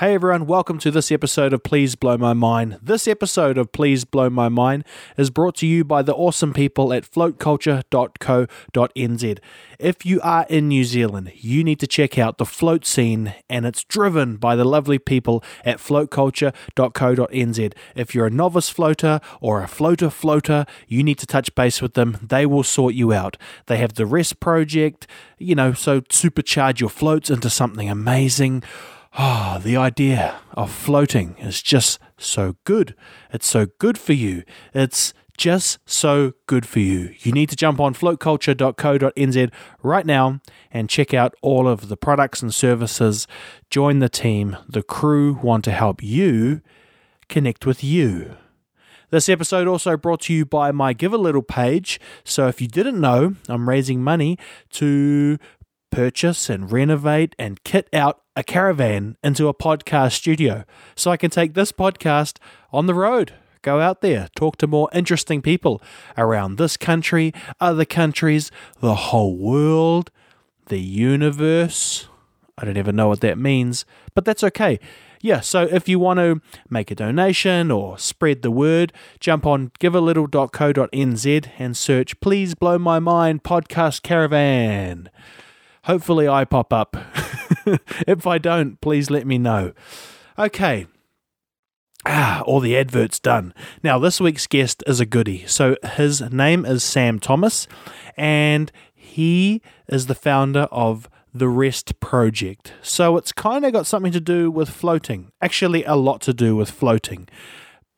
Hey everyone, welcome to this episode of Please Blow My Mind. This episode of Please Blow My Mind is brought to you by the awesome people at floatculture.co.nz. If you are in New Zealand, you need to check out the float scene, and it's driven by the lovely people at floatculture.co.nz. If you're a novice floater or a floater floater, you need to touch base with them. They will sort you out. They have the Rest Project, you know, so supercharge your floats into something amazing. Ah, oh, the idea of floating is just so good. It's so good for you. It's just so good for you. You need to jump on floatculture.co.nz right now and check out all of the products and services. Join the team. The crew want to help you connect with you. This episode also brought to you by my Give a Little page. So if you didn't know, I'm raising money to purchase and renovate and kit out a caravan into a podcast studio so I can take this podcast on the road. Go out there, talk to more interesting people around this country, other countries, the whole world, the universe. I don't even know what that means, but that's okay. Yeah, so if you want to make a donation or spread the word, jump on givealittle.co.nz and search Please Blow My Mind Podcast Caravan. Hopefully, I pop up. if I don't, please let me know. Okay. Ah, all the adverts done. Now, this week's guest is a goody. So, his name is Sam Thomas, and he is the founder of the Rest Project. So, it's kind of got something to do with floating. Actually, a lot to do with floating.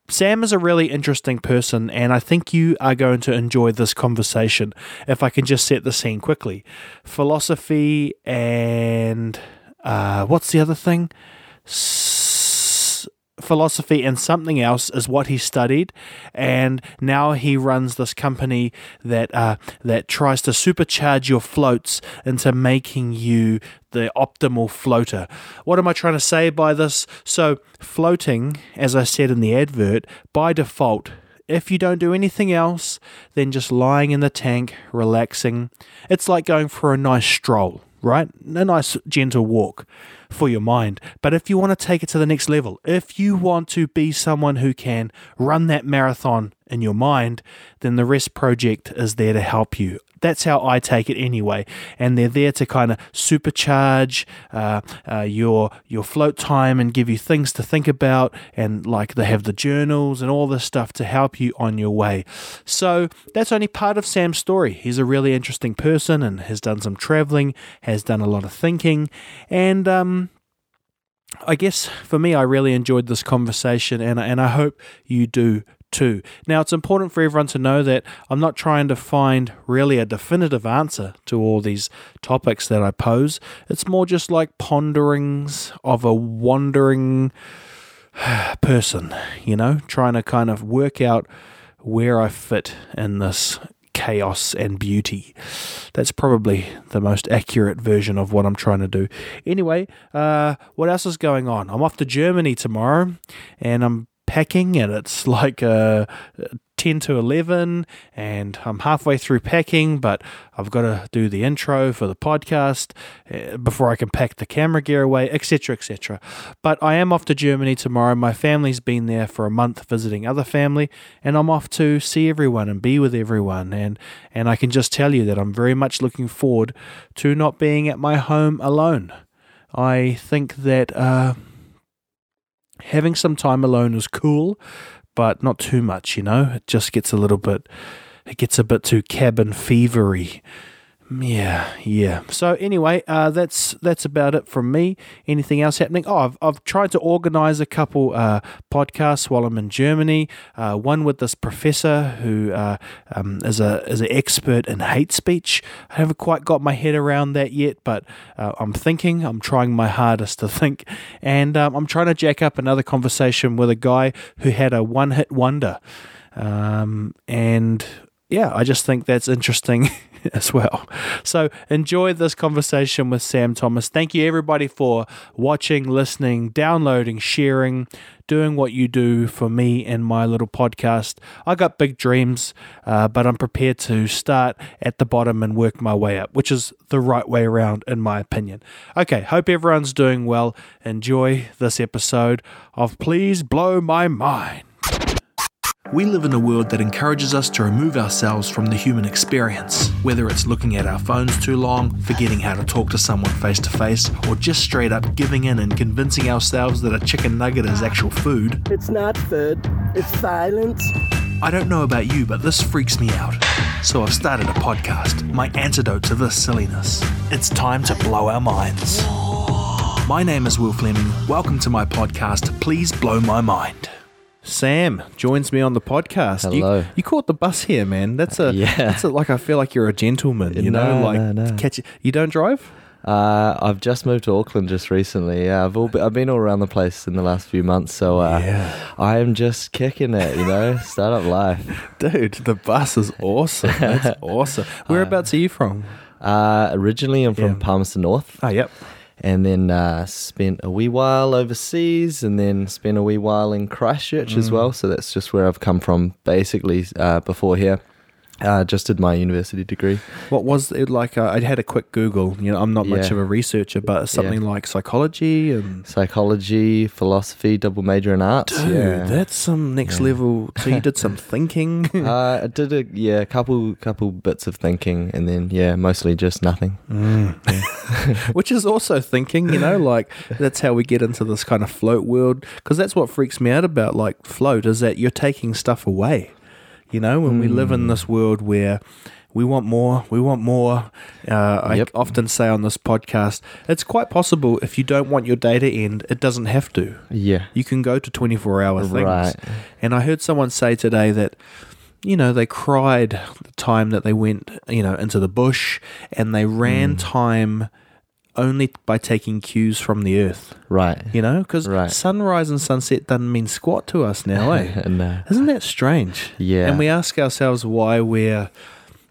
Sam is a really interesting person, and I think you are going to enjoy this conversation if I can just set the scene quickly. Philosophy and uh, what's the other thing? Philosophy and something else is what he studied, and now he runs this company that uh, that tries to supercharge your floats into making you the optimal floater. What am I trying to say by this? So, floating, as I said in the advert, by default if you don't do anything else than just lying in the tank, relaxing, it's like going for a nice stroll, right? A nice gentle walk for your mind. But if you want to take it to the next level, if you want to be someone who can run that marathon in your mind, then the Rest Project is there to help you. That's how I take it anyway, and they're there to kind of supercharge uh, uh, your your float time and give you things to think about, and like they have the journals and all this stuff to help you on your way. So that's only part of Sam's story. He's a really interesting person and has done some traveling, has done a lot of thinking, and um, I guess for me, I really enjoyed this conversation, and and I hope you do too. Now, it's important for everyone to know that I'm not trying to find really a definitive answer to all these topics that I pose. It's more just like ponderings of a wandering person, you know, trying to kind of work out where I fit in this chaos and beauty. That's probably the most accurate version of what I'm trying to do. Anyway, uh, what else is going on? I'm off to Germany tomorrow and I'm packing and it's like uh, 10 to 11 and I'm halfway through packing, but I've got to do the intro for the podcast uh, before I can pack the camera gear away, etc., etc. But I am off to Germany tomorrow. My family's been there for a month visiting other family, and I'm off to see everyone and be with everyone. And, and I can just tell you that I'm very much looking forward to not being at my home alone. I think that. Uh, having some time alone is cool, but not too much, you know? It just gets a little bit, it gets a bit too cabin fevery. Yeah, yeah. So anyway, uh, that's that's about it from me. Anything else happening? Oh, I've, I've tried to organise a couple uh, podcasts while I'm in Germany. Uh, one with this professor who uh, um, is a is an expert in hate speech. I haven't quite got my head around that yet, but uh, I'm thinking. I'm trying my hardest to think, and um, I'm trying to jack up another conversation with a guy who had a one hit wonder, um, and yeah, I just think that's interesting as well. So enjoy this conversation with Sam Thomas. Thank you, everybody, for watching, listening, downloading, sharing, doing what you do for me and my little podcast. I got big dreams, uh, but I'm prepared to start at the bottom and work my way up, which is the right way around, in my opinion. Okay, hope everyone's doing well. Enjoy this episode of Please Blow My Mind. We live in a world that encourages us to remove ourselves from the human experience, whether it's looking at our phones too long, forgetting how to talk to someone face to face, or just straight up giving in and convincing ourselves that a chicken nugget is actual food. It's not food, it's violence. I don't know about you, but this freaks me out. So I've started a podcast, my antidote to this silliness. It's time to blow our minds. My name is Will Fleming. Welcome to my podcast, Please Blow My Mind. Sam joins me on the podcast. You- Hello. You, caught the bus here, man. That's a Yeah. That's a, like I feel like you're a gentleman. You know, No, like no, no. catch. You don't drive. Uh, I've just moved to Auckland just recently. Yeah, I've all been, I've been all around the place in the last few months, so uh, Yeah. I am just kicking it. You know, startup life. Dude, the bus is awesome. That's awesome. Whereabouts are you from? Uh, originally, I'm from Yeah. Palmerston North, Oh, yep. And then uh, spent a wee while overseas, and then spent a wee while in Christchurch as Mm. well. So that's just where I've come from, basically. Uh, before here, uh, just did my university degree. What was it like? Uh, I had a quick Google. You know, I'm not much of a researcher, but something like psychology and. Psychology, philosophy, double major in arts. Dude, yeah. that's some next Yeah. level. So you did some thinking. uh, I did a yeah, a couple couple bits of thinking, and then yeah, mostly just nothing. which is also thinking, you know, like that's how we get into this kind of float world. Because that's what freaks me out about like float is that you're taking stuff away. You know, when we live in this world where we want more, we want more. Uh, I often say on this podcast, it's quite possible if you don't want your day to end, it doesn't have to. Yeah, You can go to 24 hour things. Right. And I heard someone say today that, you know, they cried the time that they went, you know, into the bush and they Hmm. ran time only by taking cues from the earth, right. you know? Because Right. sunrise and sunset doesn't mean squat to us now, eh? no. Isn't that strange? Yeah. And we ask ourselves why we're,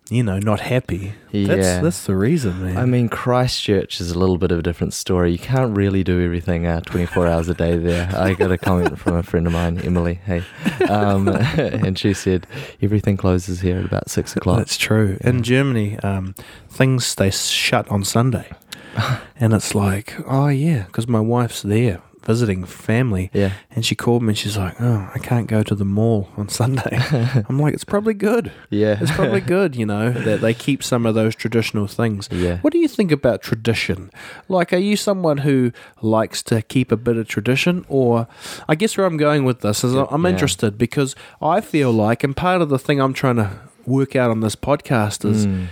you know, not happy. That's, Yeah. that's the reason, man. I mean, Christchurch is a little bit of a different story. You can't really do everything uh, 24 hours a day there. I got a comment from a friend of mine, Emily. Hey, um, and she said everything closes here at about six o'clock. That's true. In Germany, um, things stay shut on Sunday, and it's like, oh yeah, because my wife's there visiting family, Yeah. and she called me and she's like, oh, I can't go to the mall on Sunday. I'm like, it's probably good. Yeah. It's probably good, you know, that they keep some of those traditional things. Yeah. What do you think about tradition? Like, are you someone who likes to keep a bit of tradition? Or, I guess where I'm going with this is I'm Yeah. interested because I feel like, and part of the thing I'm trying to work out on this podcast is Mm.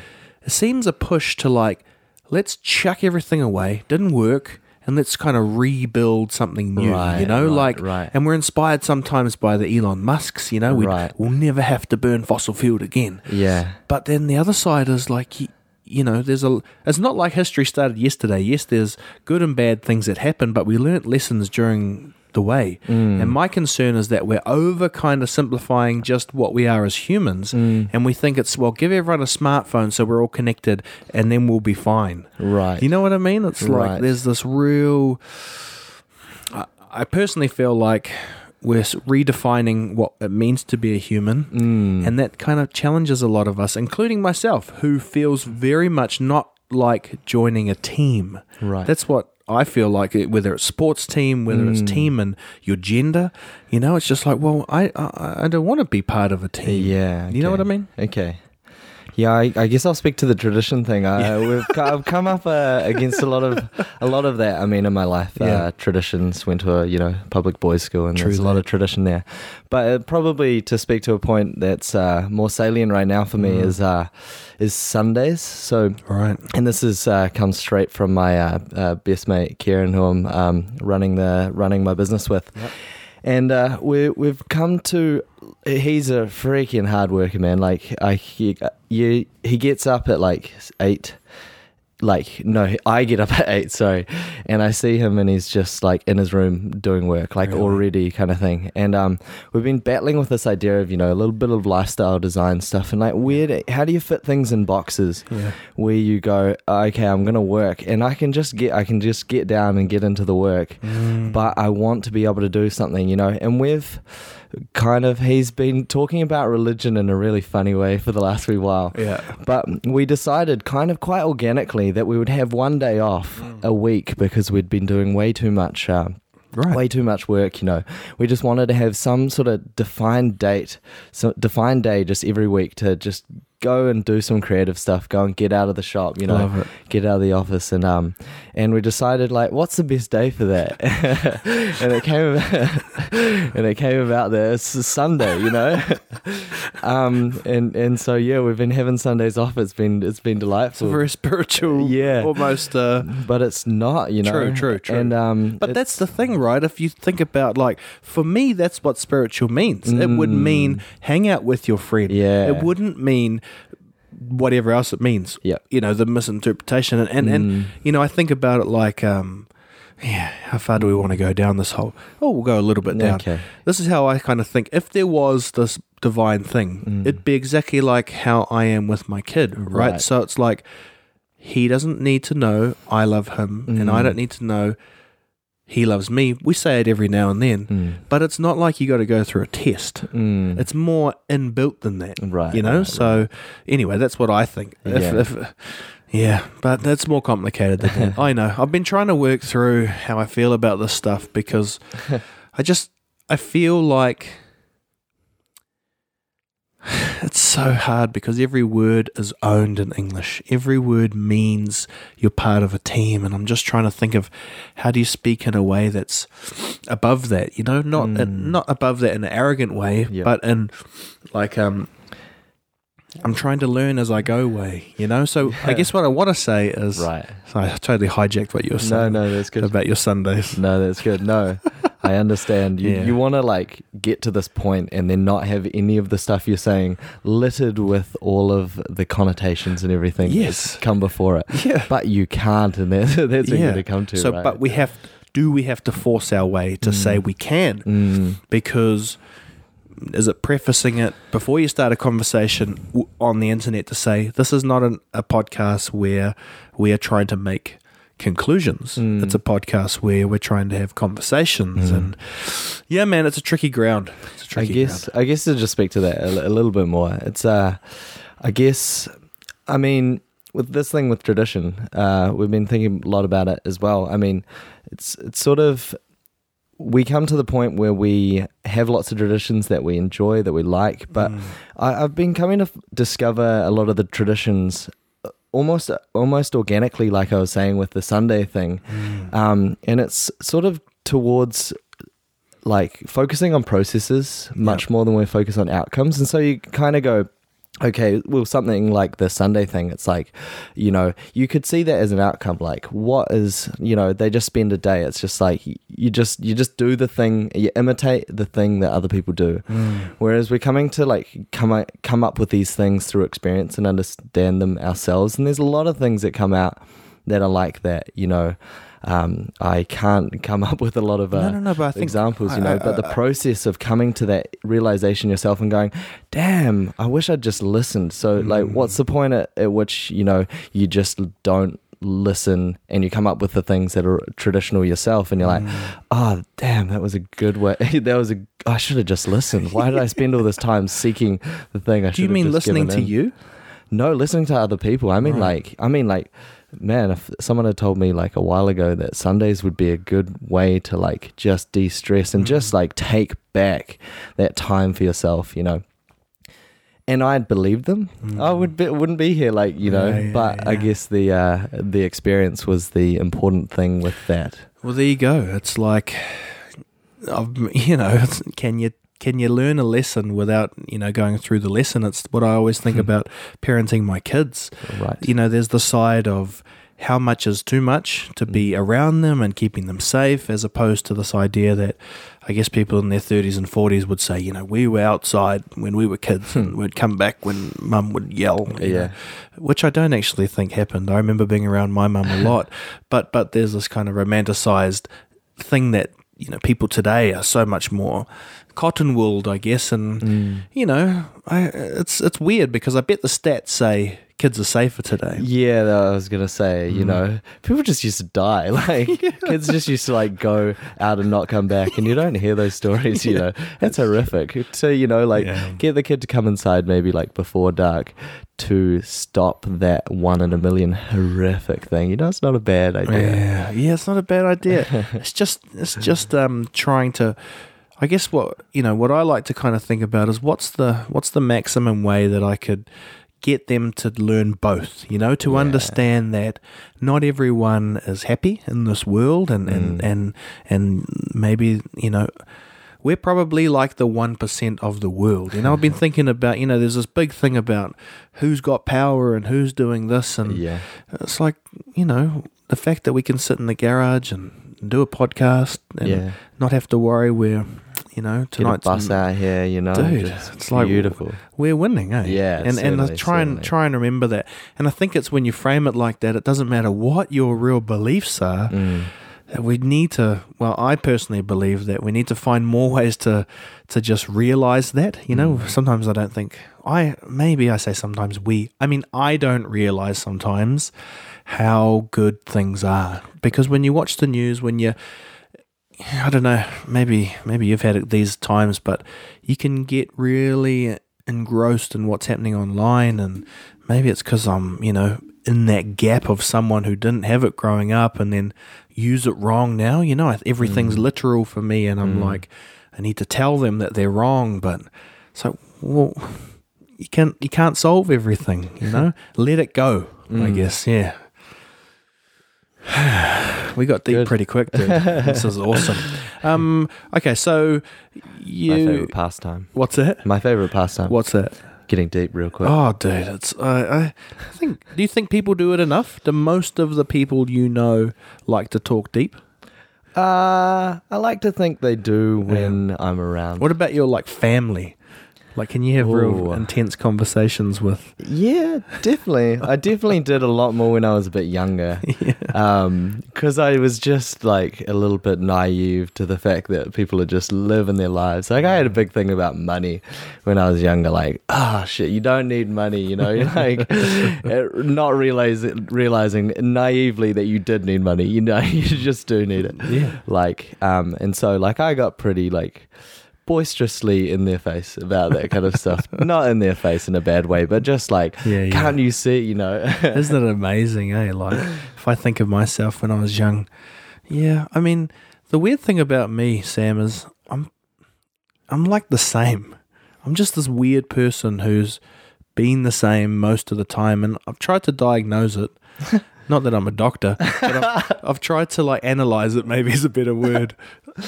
it seems a push to like, let's chuck everything away, didn't work. And let's kind of rebuild something new, you know, right, like, right. and we're inspired sometimes by the Elon Musks, you know, we Right. we'll never have to burn fossil fuel again. Yeah. But then the other side is like, you, you know, there's a. It's not like history started yesterday. Yes, there's good and bad things that happen, but we learnt lessons during the way. Mm. And my concern is that we're over kind of simplifying just what we are as humans, Mm. and we think it's well, give everyone a smartphone so we're all connected, and then we'll be fine. Right. You know what I mean? It's like Right. there's this real. I, I personally feel like we're redefining what it means to be a human, Mm. and that kind of challenges a lot of us, including myself, who feels very much not like joining a team. Right. That's what I feel like. it- Whether it's sports team, whether Mm. it's team and your gender, you know, it's just like, well, I I, I don't want to be part of a team. Yeah. You know what I mean? Okay. Yeah, I, I guess I'll speak to the tradition thing. I, we've co- I've come up uh, against a lot of a lot of that. I mean, in my life, Yeah. uh, traditions. Went to a you know public boys' school, and True there's a lot of tradition there. But uh, probably to speak to a point that's uh, more salient right now for me Mm. is uh, is Sundays. So All right. and this is uh, comes straight from my uh, uh, best mate Kieran, who I'm um, running the running my business with. And uh, we we've come to. He's a freaking hard worker, man. Like I, he, you, he gets up at like eight, like no i get up at 8 sorry and i see him and he's just like in his room doing work like Really? already kind of thing and um we've been battling with this idea of you know a little bit of lifestyle design stuff and like where do, how do you fit things in boxes Yeah. where you go okay i'm gonna work and i can just get i can just get down and get into the work Mm. but i want to be able to do something you know and we've kind of he's been talking about religion in a really funny way for the last wee while Yeah. but we decided kind of quite organically that we would have one day off a week because we'd been doing way too much uh, Right. way too much work you know we just wanted to have some sort of defined date so defined day just every week to just go and do some creative stuff go and get out of the shop you know get out of the office and um and we decided like what's the best day for that and it came about and it came about that it's a sunday you know um and and so yeah we've been having sundays off it's been it's been It's delightful very spiritual, Yeah. almost. Uh, but it's not you know True, true, true. and um but that's the thing, right? If you think about, like, for me, that's what spiritual means. It would mean hang out with your friend. Mm. Yeah. It wouldn't mean whatever else it means. Yeah. You know, the misinterpretation. And, and, and Mm. you know, I think about it like, um, yeah, how far do we want to go down this hole? Oh, we'll go a little bit down. okay This is how I kind of think. If there was this divine thing, Mm. it'd be exactly like how I am with my kid, right? Right. So it's like he doesn't need to know I love him, and I Mm. don't need to know he loves me. We say it every now and then, Mm. but it's not like you got to go through a test. Mm. It's more inbuilt than that, Right, You know. right, so anyway, that's what I think. If, Yeah. if, yeah, but that's more complicated than that. I know. I've been trying to work through how I feel about this stuff because I just I feel like it's so hard because every word is owned in English. Every word means you're part of a team, and I'm just trying to think of how do you speak in a way that's above that. You know, not in, not above that in an arrogant way, Yeah. but in like um. I'm trying to learn as I go way, you know? So I guess what I want to say is right so I totally hijacked what you were no saying no that's good about your Sundays. No, that's good. No, I understand. You Yeah. you want to like get to this point and then not have any of the stuff you're saying littered with all of the connotations and everything Yes. come before it. Yeah. But you can't, and that's, that's what Yeah. you're to come to. So, right? but we have, do we have to force our way to say we can? Mm, Because is it prefacing it before you start a conversation on the internet to say this is not an, a podcast where we are trying to make conclusions. Mm. It's a podcast where we're trying to have conversations, and yeah, man, it's a tricky ground. It's a I tricky guess ground. I guess to just speak to that a, a little bit more. It's uh, I guess, I mean, with this thing with tradition, uh, we've been thinking a lot about it as well. I mean, it's it's sort of we come to the point where we have lots of traditions that we enjoy that we like, but Mm. I, I've been coming to f- discover a lot of the traditions almost almost organically, like I was saying with the Sunday thing, Mm. um, and it's sort of towards like focusing on processes much more than we focus on outcomes, and so you kind of go. Okay, well, something like the Sunday thing, it's like, you know, you could see that as an outcome. Like, what is, you know, they just spend a day. It's just like you just you just do the thing, you imitate the thing that other people do. Mm. Whereas we're coming to like come up, come up with these things through experience and understand them ourselves. And there's a lot of things that come out that are like that. You know, um, I can't come up with a lot of uh, No, no, no, I examples. You know, I- but the I- process of coming to that realization yourself and going, "Damn, I wish I'd just listened." So, like, Mm. what's the point at, at which you know you just don't listen and you come up with the things that are traditional yourself and you're like Mm. oh damn that was a good way that was a i should have just listened why did i spend all this time seeking the thing i Do you should have mean just listening to you? no listening to other people i mean Right. like i mean like man if someone had told me like a while ago that sundays would be a good way to like just de-stress and Mm. just like take back that time for yourself you know and I'd believed them, I would be, wouldn't be here, like you know. Mm. Yeah, yeah, but I guess the uh, the experience was the important thing with that. Well, there you go. It's like, I've- you know, it's, can you can you learn a lesson without you know going through the lesson? It's what I always think Hmm. about parenting my kids. Right. You know, there's the side of how much is too much to be around them and keeping them safe, as opposed to this idea that I guess people in their 30s and 40s would say, you know, we were outside when we were kids and we'd come back when mum would yell. you Yeah. know, which I don't actually think happened. I remember being around my mum a lot, but but there's this kind of romanticized thing that you know people today are so much more cotton wooled, I guess, and Mm. you know, I it's it's weird because I bet the stats say kids are safer today. Yeah, that I was gonna say. You Mm. know, people just used to die. Like kids just used to like go out and not come back, and you don't hear those stories. You know, that's horrific. So you know, like Yeah. get the kid to come inside maybe like before dark to stop that one in a million horrific thing. You know, it's not a bad idea. Yeah, yeah, it's not a bad idea. it's just it's just um trying to I guess what you know what I like to kind of think about is what's the what's the maximum way that I could get them to learn both, you know, to Yeah. understand that not everyone is happy in this world and and Mm. and, and maybe, you know, we're probably like the 1% of the world. You know, I've been thinking about, you know, there's this big thing about who's got power and who's doing this and Yeah, it's like you know the fact that we can sit in the garage and do a podcast and yeah. not have to worry we're you know Get a tonight's bus out here. You know, Dude, it's like- beautiful. we're winning eh Yeah, and and I certainly, try and try and remember that and I think it's when you frame it like that it doesn't matter what your real beliefs are Mm. that we need to well I personally believe that we need to find more ways to to just realize that you know Mm. sometimes I don't think I maybe I say sometimes we I mean I don't realize sometimes how good things are because when you watch the news when you I don't know maybe maybe you've had it these times but you can get really engrossed in what's happening online and maybe it's cuz I'm you know in that gap of someone who didn't have it growing up and then use it wrong now. You know everything's mm. literal for me and I'm mm. like I need to tell them that they're wrong but so well you can't you can't solve everything you know? Let it go I mm. guess yeah we got deep Good. pretty quick dude this is awesome um okay so My you favorite pastime. what's it? My favorite pastime. what's that Getting deep real quick. oh dude it's I I think do you think people do it enough do most of the people you know like to talk deep Uh, I like to think they do when I'm around. what about your like family like can you have real intense conversations with Yeah, definitely. I definitely did a lot more when I was a bit younger. Um, because I was just like a little bit naive to the fact that people are just living their lives. Like I had a big thing about money when I was younger. Like, ah, shit, you don't need money. You know, like not realizing realizing naively that you did need money. You know, you just do need it. Yeah. Like, um, and so like I got pretty like boisterously in their face about that kind of stuff. Not in their face in a bad way, but just like, Yeah, yeah. can't you see? You know. Isn't it amazing, eh? Like, if I think of myself when I was young, yeah, I mean, the weird thing about me, Sam, is I'm, I'm like the same. I'm just this weird person who's been the same most of the time, and I've tried to diagnose it. Not that I'm a doctor, but I've, I've tried to like analyze it. Maybe is a better word,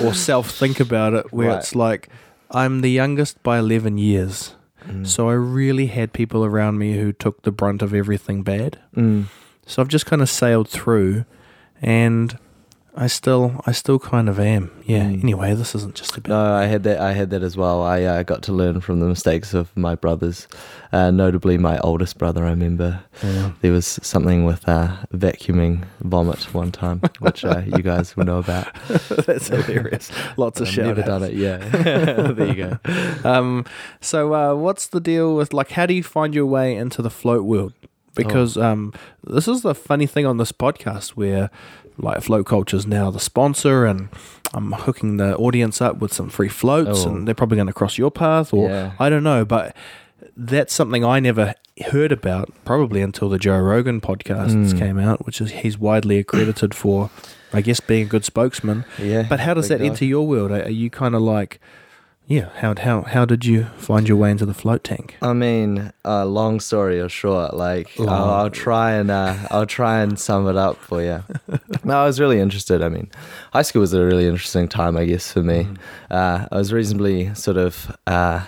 or self think about it. Where Right. it's like I'm the youngest by 11 years. Mm. So I really had people around me who took the brunt of everything bad. Mm. So I've just kind of sailed through, and I still, I still kind of am. Yeah. Mm. Anyway, this isn't just about. No, I had that. I had that as well. I uh, got to learn from the mistakes of my brothers, uh, notably my oldest brother. I remember Yeah. there was something with uh, vacuuming vomit one time, which uh, you guys will know about. That's hilarious. Lots of I've never done it. Yeah, there you go. Um, so uh, what's the deal with like? How do you find your way into the float world? Because Oh. um, this is the funny thing on this podcast where like float culture is now the sponsor, and I'm hooking the audience up with some free floats, Oh. and they're probably going to cross your path, or Yeah. I don't know, but that's something I never heard about probably until the Joe Rogan podcasts Mm. came out, which is he's widely accredited for, I guess, being a good spokesman. Yeah, But how does that guy. enter your world? Are are you kind of like, yeah? How how how did you find your way into the float tank? I mean, uh, long story or short, like I'll, I'll try and uh, I'll try and sum it up for you. no, I was really interested. I mean, high school was a really interesting time, I guess, for me. Mm-hmm. Uh, I was reasonably sort of uh,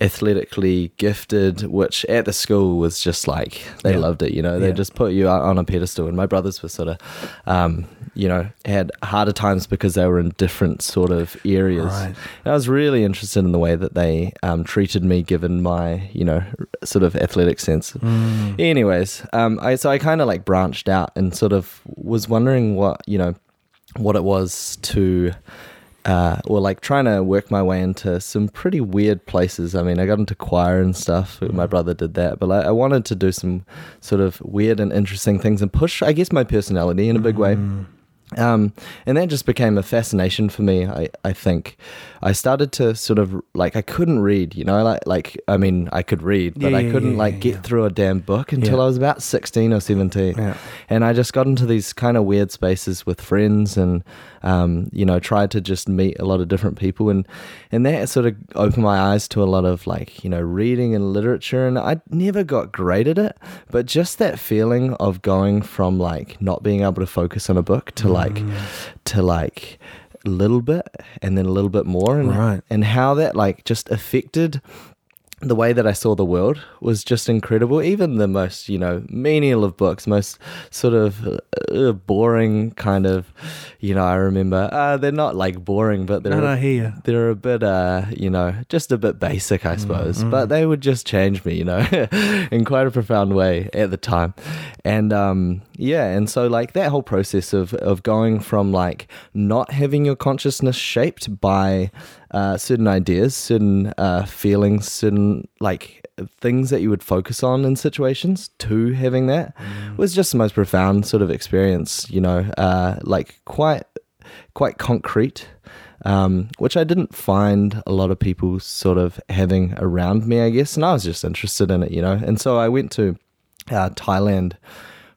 athletically gifted, which at the school was just like they Yeah. loved it. You know, they Yeah. just put you on a pedestal. And my brothers were sort of, um, you know, had harder times because they were in different sort of areas. Right. I was really interested in the way that they um, treated me, given my you know sort of athletic sense. Mm. Anyways, um, I so I kind of like branched out and sort of was wondering what you know what it was to. Uh, or like trying to work my way into some pretty weird places. I mean, I got into choir and stuff. My brother did that, but like, I wanted to do some sort of weird and interesting things and push, I guess, my personality in a big way. Mm. Um, and that just became a fascination for me. I, I think I started to sort of like I couldn't read, you know, like like I mean I could read, but Yeah, I couldn't yeah, like yeah, get through a damn book until. I was about sixteen or seventeen. And I just got into these kind of weird spaces with friends, and um, you know, tried to just meet a lot of different people, and and that sort of opened my eyes to a lot of like you know reading and literature, and I never got great at it, but just that feeling of going from like not being able to focus on a book to like Mm. to like a little bit and then a little bit more and Right. and how that like just affected the way that I saw the world was just incredible. Even the most, you know, menial of books, most sort of uh, boring kind of, you know, I remember uh, they're not like boring, but they're No, no, hear they're a bit, uh, you know, just a bit basic, I suppose. But they would just change me, you know, in quite a profound way at the time. And um, yeah, and so like that whole process of of going from like not having your consciousness shaped by uh, certain ideas, certain uh, feelings, certain like things that you would focus on in situations to having that was just the most profound sort of experience, you know, uh, like quite quite concrete, um, which I didn't find a lot of people sort of having around me, I guess. And I was just interested in it, you know. And so I went to uh, Thailand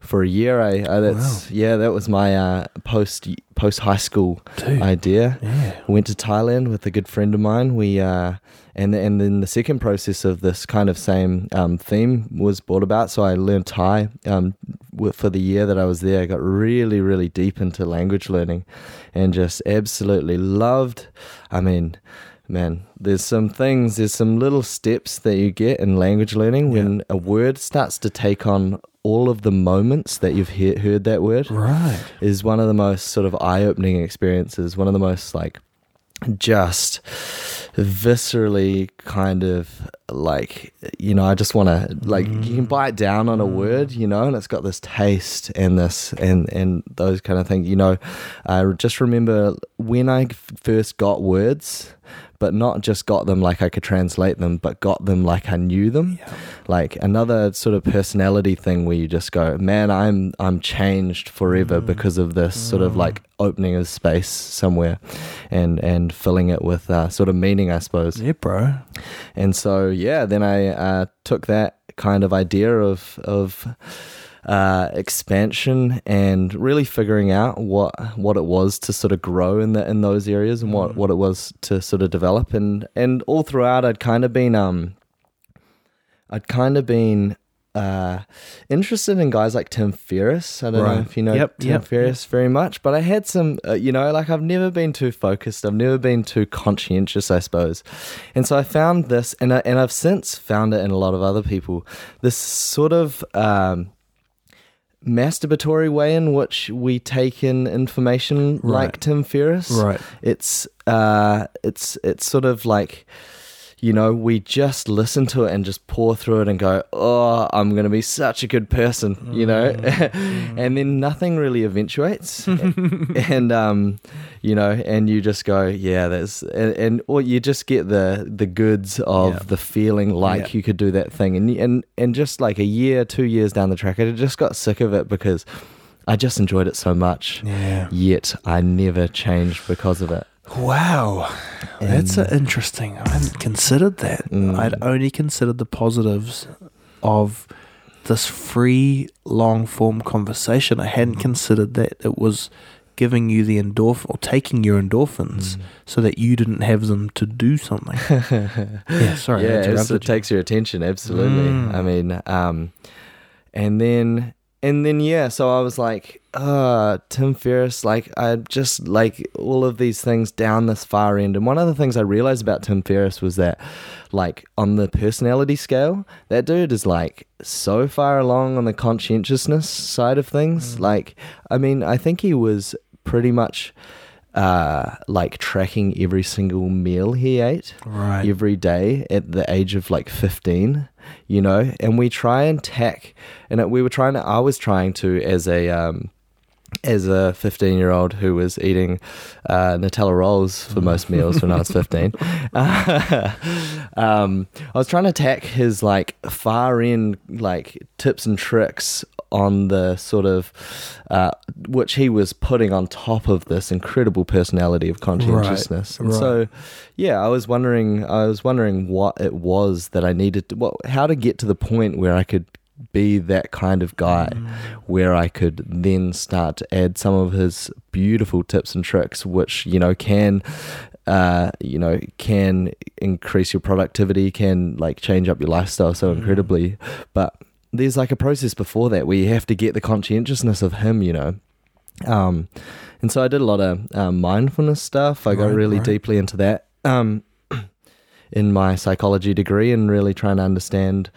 for a year. I, I that's yeah, that was my uh, post post high school Dude. idea. Yeah. Went to Thailand with a good friend of mine. We uh, and and then the second process of this kind of same um, theme was brought about. So I learned Thai um, for the year that I was there. I got really really deep into language learning, and just absolutely loved. I mean. Man, there's some things, there's some little steps that you get in language learning when a word starts to take on all of the moments that you've he- heard that word Right. is one of the most sort of eye-opening experiences one of the most like just viscerally kind of like you know i just want to like you can mm. bite down on a mm. word you know and it's got this taste and this and and those kind of things you know. I just remember when I first got words but not just got them like i could translate them but got them like i knew them. Like another sort of personality thing where you just go man i'm i'm changed forever mm. because of this sort of like opening of space somewhere and and filling it with uh, sort of meaning i suppose. Yeah, bro. and so yeah then i uh, took that kind of idea of of uh, expansion and really figuring out what what it was to sort of grow in the in those areas and what what it was to sort of develop. And and all throughout I'd kind of been um I'd kind of been uh, interested in guys like Tim Ferriss. I don't know if you know Yep, Tim yep, Ferriss very much, but I had some, uh, you know, like I've never been too focused. I've never been too conscientious, I suppose. And so I found this, and I, and I've since found it in a lot of other people. This sort of um, masturbatory way in which we take in information, like Tim Ferriss. Right. It's uh, it's it's sort of like you know, we just listen to it and just pour through it and go, oh, I'm going to be such a good person, you know? and then nothing really eventuates. and, um, you know, and you just go, yeah, that's, and, and or you just get the, the goods of Yeah. the feeling like Yeah. you could do that thing. And, and, and just like a year, two years down the track, I just got sick of it because I just enjoyed it so much. Yeah. Yet I never changed because of it. Wow. That's uh, interesting. I hadn't considered that. Mm. I'd only considered the positives of this free, long form conversation. I hadn't considered that it was giving you the endorphin or taking your endorphins so that you didn't have them to do something. yeah, sorry. Yeah, it you. takes your attention. Absolutely. Mm. I mean, um, and then and then yeah, so I was like, uh, Tim Ferriss, like I just like all of these things down this far end. And one of the things I realized about Tim Ferriss was that, like on the personality scale, that dude is like so far along on the conscientiousness side of things. Like, I mean, I think he was pretty much uh like tracking every single meal he ate Right. every day at the age of like 15 you know and we try and tack and we were trying to i was trying to as a um as a 15 year old who was eating uh, Nutella rolls for most meals when I was 15, um, I was trying to tack his like far end like tips and tricks on the sort of uh, which he was putting on top of this incredible personality of conscientiousness. and right. so, yeah, I was wondering, I was wondering what it was that I needed to, what, how to get to the point where I could be that kind of guy where I could then start to add some of his beautiful tips and tricks, which, you know, can, uh, you know, can increase your productivity, can like change up your lifestyle so incredibly. But there's like a process before that where you have to get the conscientiousness of him, you know. Um, and so I did a lot of um, mindfulness stuff. I got really right. deeply into that um, in my psychology degree and really trying to understand,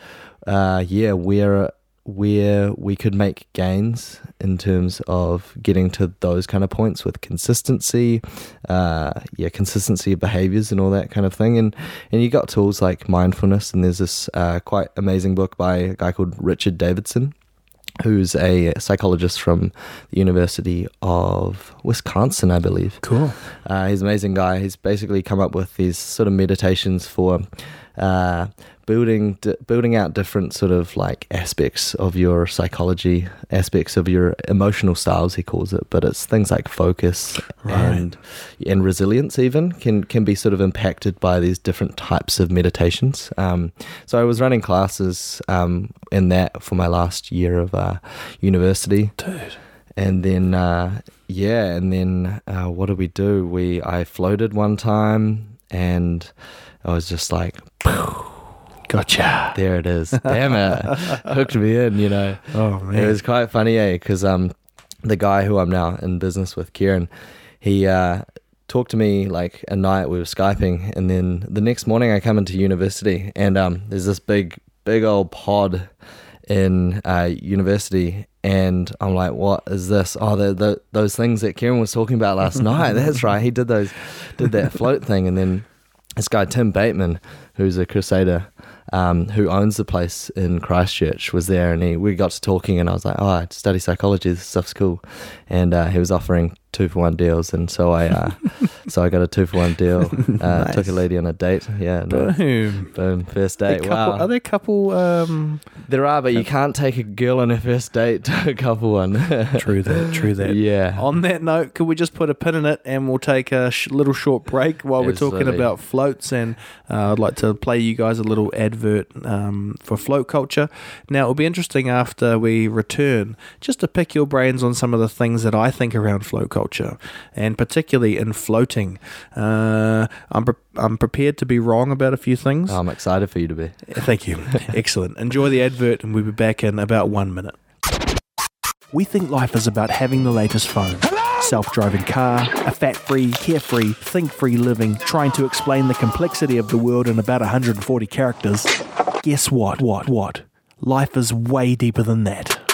uh, yeah, where where we could make gains in terms of getting to those kind of points with consistency, uh, yeah, consistency of behaviors and all that kind of thing. And and you got tools like mindfulness. And there's this uh, quite amazing book by a guy called Richard Davidson who's a psychologist from the University of Wisconsin, I believe. Cool. Uh, he's an amazing guy. He's basically come up with these sort of meditations for uh, building d- building out different sort of like aspects of your psychology, aspects of your emotional styles. He calls it, but it's things like focus and and resilience. Even can can be sort of impacted by these different types of meditations. Um, so I was running classes um, in that for my last year of uh, university Dude. and then uh, yeah, and then uh, what did we do? We I floated one time, and I was just like, Gotcha. there it is, damn it, hooked me in, you know. Oh, It was quite funny, eh? Because um, the guy who I'm now in business with, Kieran, he uh, talked to me like a night we were skyping, and then the next morning I come into university, and um, there's this big, big old pod in uh, university, and I'm like, "What is this? Oh, the, the those things that Kieran was talking about last night. That's right. He did those, did that float thing, and then this guy Tim Bateman, who's a crusader, um, who owns the place in Christchurch, was there, and he we got to talking, and I was like, "Oh, I study psychology. This stuff's cool," and uh, he was offering two for one deals, and so I uh, so I got a two for one deal. Uh, Took a lady on a date. Yeah, no, Boom. boom, first date. couple, wow, Are there a couple? Um, there are, but you can't take a girl on her first date to a couple one. true that. True that. yeah. On that note, could we just put a pin in it and we'll take a sh- little short break while we're talking about floats? And uh, I'd like to play you guys a little advert um, for float culture. Now, it'll be interesting after we return just to pick your brains on some of the things that I think around float culture and particularly in floating. Uh, I'm, pre- I'm prepared to be wrong about a few things. I'm excited for you to be. Thank you. Excellent. Enjoy the advert, and we'll be back in about one minute. We think life is about having the latest phone. Self driving car, a fat free, carefree, think free living, trying to explain the complexity of the world in about 140 characters. Guess what? What? What? Life is way deeper than that.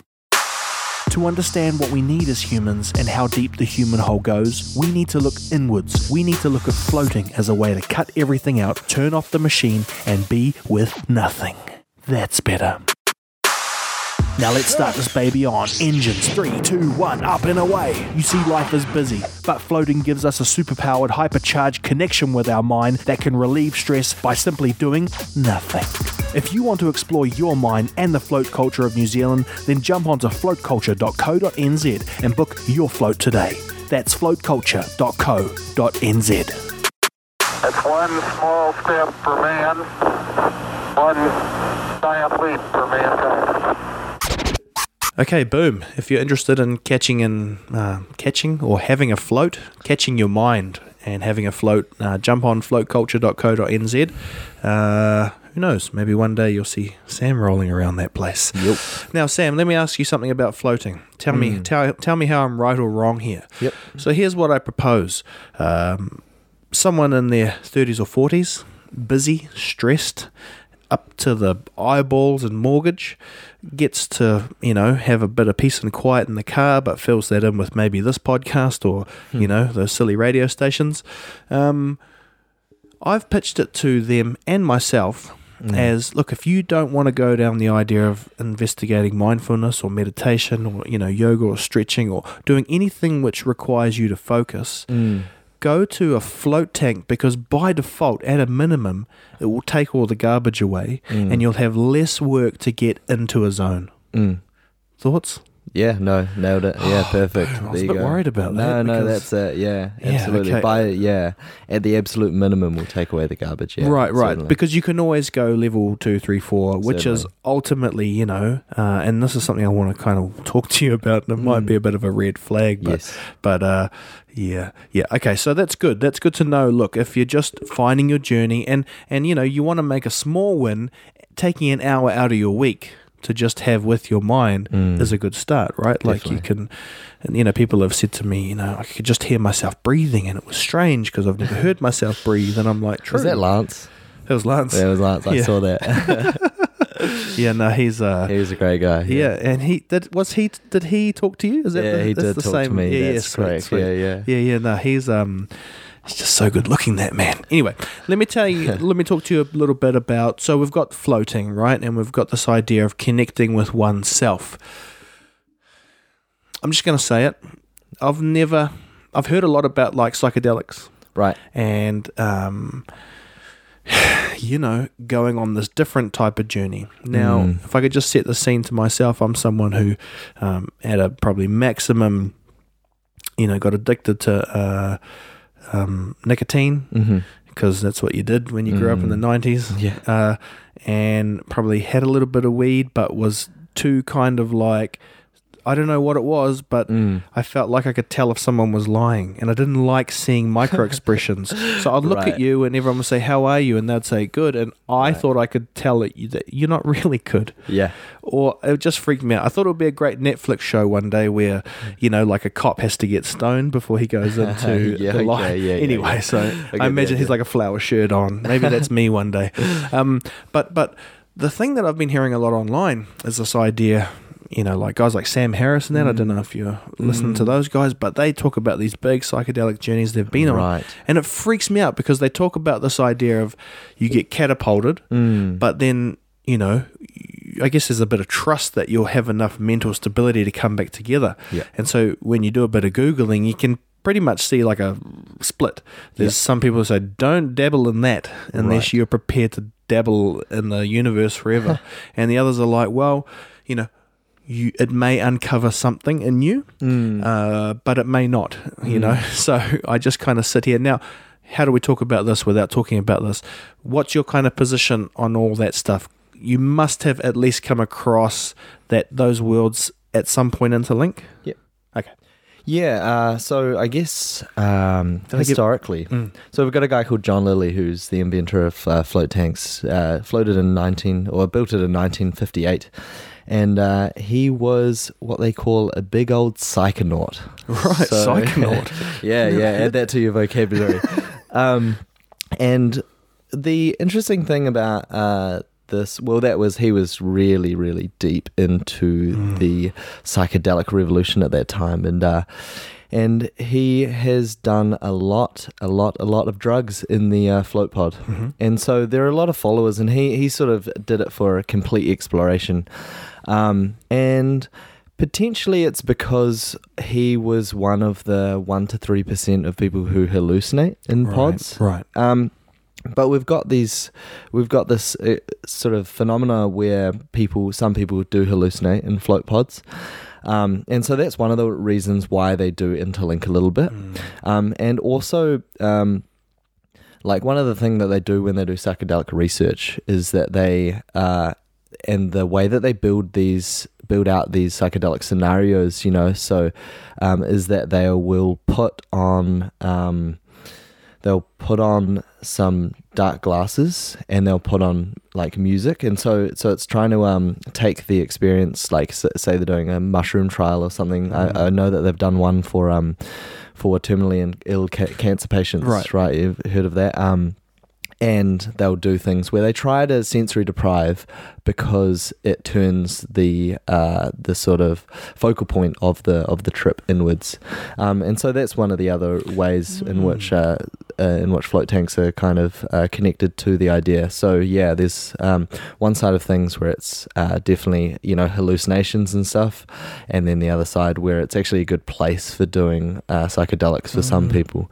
To understand what we need as humans and how deep the human hole goes, we need to look inwards. We need to look at floating as a way to cut everything out, turn off the machine, and be with nothing. That's better. Now let's start this baby on. Engines, three, two, one, up and away. You see, life is busy, but floating gives us a superpowered, hypercharged connection with our mind that can relieve stress by simply doing nothing. If you want to explore your mind and the float culture of New Zealand, then jump onto floatculture.co.nz and book your float today. That's floatculture.co.nz. It's one small step for man, one giant leap for mankind. Okay, boom. If you're interested in catching and uh, catching or having a float, catching your mind and having a float, uh, jump on floatculture.co.nz. Uh, who knows? Maybe one day you'll see Sam rolling around that place. Yep. Now, Sam, let me ask you something about floating. Tell me, Mm. tell, tell me how I'm right or wrong here. Yep. So here's what I propose: um, someone in their 30s or 40s, busy, stressed, up to the eyeballs in mortgage, gets to you know have a bit of peace and quiet in the car, but fills that in with maybe this podcast or you know those silly radio stations. Um, I've pitched it to them and myself Mm. as look if you don't want to go down the idea of investigating mindfulness or meditation or you know yoga or stretching or doing anything which requires you to focus Mm. Go to a float tank because by default at a minimum it will take all the garbage away Mm. and you'll have less work to get into a zone Mm. thoughts Yeah, no, nailed it. Yeah, perfect. I was There a you bit go. worried about no, that No, because- that's it. Yeah, Yeah, absolutely. okay. By yeah, at the absolute minimum, we'll take away the garbage. Yeah, right, right. certainly. Because you can always go level two, three, four, which is ultimately, you know, uh, and this is something I want to kind of talk to you about. And it might Mm. be a bit of a red flag, but yes, But uh, yeah, yeah. Okay, so that's good. That's good to know. Look, if you're just finding your journey and and you know you want to make a small win, taking an hour out of your week to just have with your mind Mm. is a good start, right? Like you can, and you know, people have said to me, you know, I could just hear myself breathing, and it was strange because I've never heard myself breathe, and I'm like, true. was that Lance? It was Lance. Yeah, it was Lance. I Yeah. saw that. Yeah, no, he's uh. he was a great guy. Yeah, and he did. Was he? Did he talk to you? Is that yeah, the, he did the talk same? to me. Yeah, yeah, sweet, correct. sweet. Yeah, yeah. Yeah, yeah, no, he's um he's just so good looking that man. Anyway, let me tell you let me talk to you a little bit about so we've got floating, right? And we've got this idea of connecting with oneself. I'm just gonna say it. I've never I've heard a lot about like psychedelics Right. and um you know going on this different type of journey now Mm. if i could just set the scene to myself i'm someone who um, at a probably maximum you know got addicted to uh, um, nicotine Mm-hmm. because that's what you did when you grew up in the Mm. 90s Yeah. uh, and probably had a little bit of weed but was too kind of like i don't know what it was but Mm. I felt like I could tell if someone was lying, and I didn't like seeing micro expressions. so I'd look Right. at you, and everyone would say, "How are you?" and they'd say, "Good," and I Right. thought I could tell it, that you're not really good, Yeah. or it just freaked me out. I thought it would be a great Netflix show one day where you know, like a cop has to get stoned before he goes into Yeah, the okay, lie. yeah, yeah, anyway, yeah. so I I, imagine he's like a flower shirt on. Maybe that's me one day. Um, but but the thing that I've been hearing a lot online is this idea you know, like guys like Sam Harris and that. I don't know if you're listening to Mm. those guys, but they talk about these big psychedelic journeys they've been on. And it freaks me out because they talk about this idea of you get catapulted, Mm. but then, you know, I guess there's a bit of trust that you'll have enough mental stability to come back together. Yeah. And so when you do a bit of Googling, you can pretty much see like a split. There's some people who say, don't dabble in that unless Right. you're prepared to dabble in the universe forever. and the others are like, well, you know, you, it may uncover something in you, Mm. uh, but it may not, you know. So I just kind of sit here now. How do we talk about this without talking about this? What's your kind of position on all that stuff? You must have at least come across that those worlds at some point interlink. Yep. Okay. Yeah, uh, so I guess um, I get- historically, Mm. so we've got a guy called John Lilly, who's the inventor of uh, float tanks, uh, floated in 19 or built it in 1958, and uh, he was what they call a big old psychonaut. Right, So- psychonaut. yeah, yeah, add that to your vocabulary. um, and the interesting thing about uh, this, well, that was he was really, really deep into the psychedelic revolution at that time, and uh, and he has done a lot, a lot, a lot of drugs in the uh, float pod, and so there are a lot of followers, and he he sort of did it for a complete exploration, um, and potentially it's because he was one of the one to three percent of people who hallucinate in pods. Right. Um, but we've got these, we've got this uh, sort of phenomena where people, some people do hallucinate in float pods. Um, and so that's one of the reasons why they do interlink a little bit. Um, and also, um, like one of the things that they do when they do psychedelic research is that they, uh, and the way that they build these build out these psychedelic scenarios, you know, so um, is that they will put on um, they'll put on some dark glasses and they'll put on like music. And so so it's trying to um take the experience like say they're doing a mushroom trial or something. I, I know that they've done one for um for terminally ill ca- cancer patients Right. right? You've heard of that. Um and they'll do things where they try to sensory deprive because it turns the uh, the sort of focal point of the of the trip inwards, um, and so that's one of the other ways in which uh, uh, in which float tanks are kind of uh, connected to the idea. So yeah, there's um, one side of things where it's uh, definitely you know hallucinations and stuff, and then the other side where it's actually a good place for doing uh, psychedelics for some Mm. people.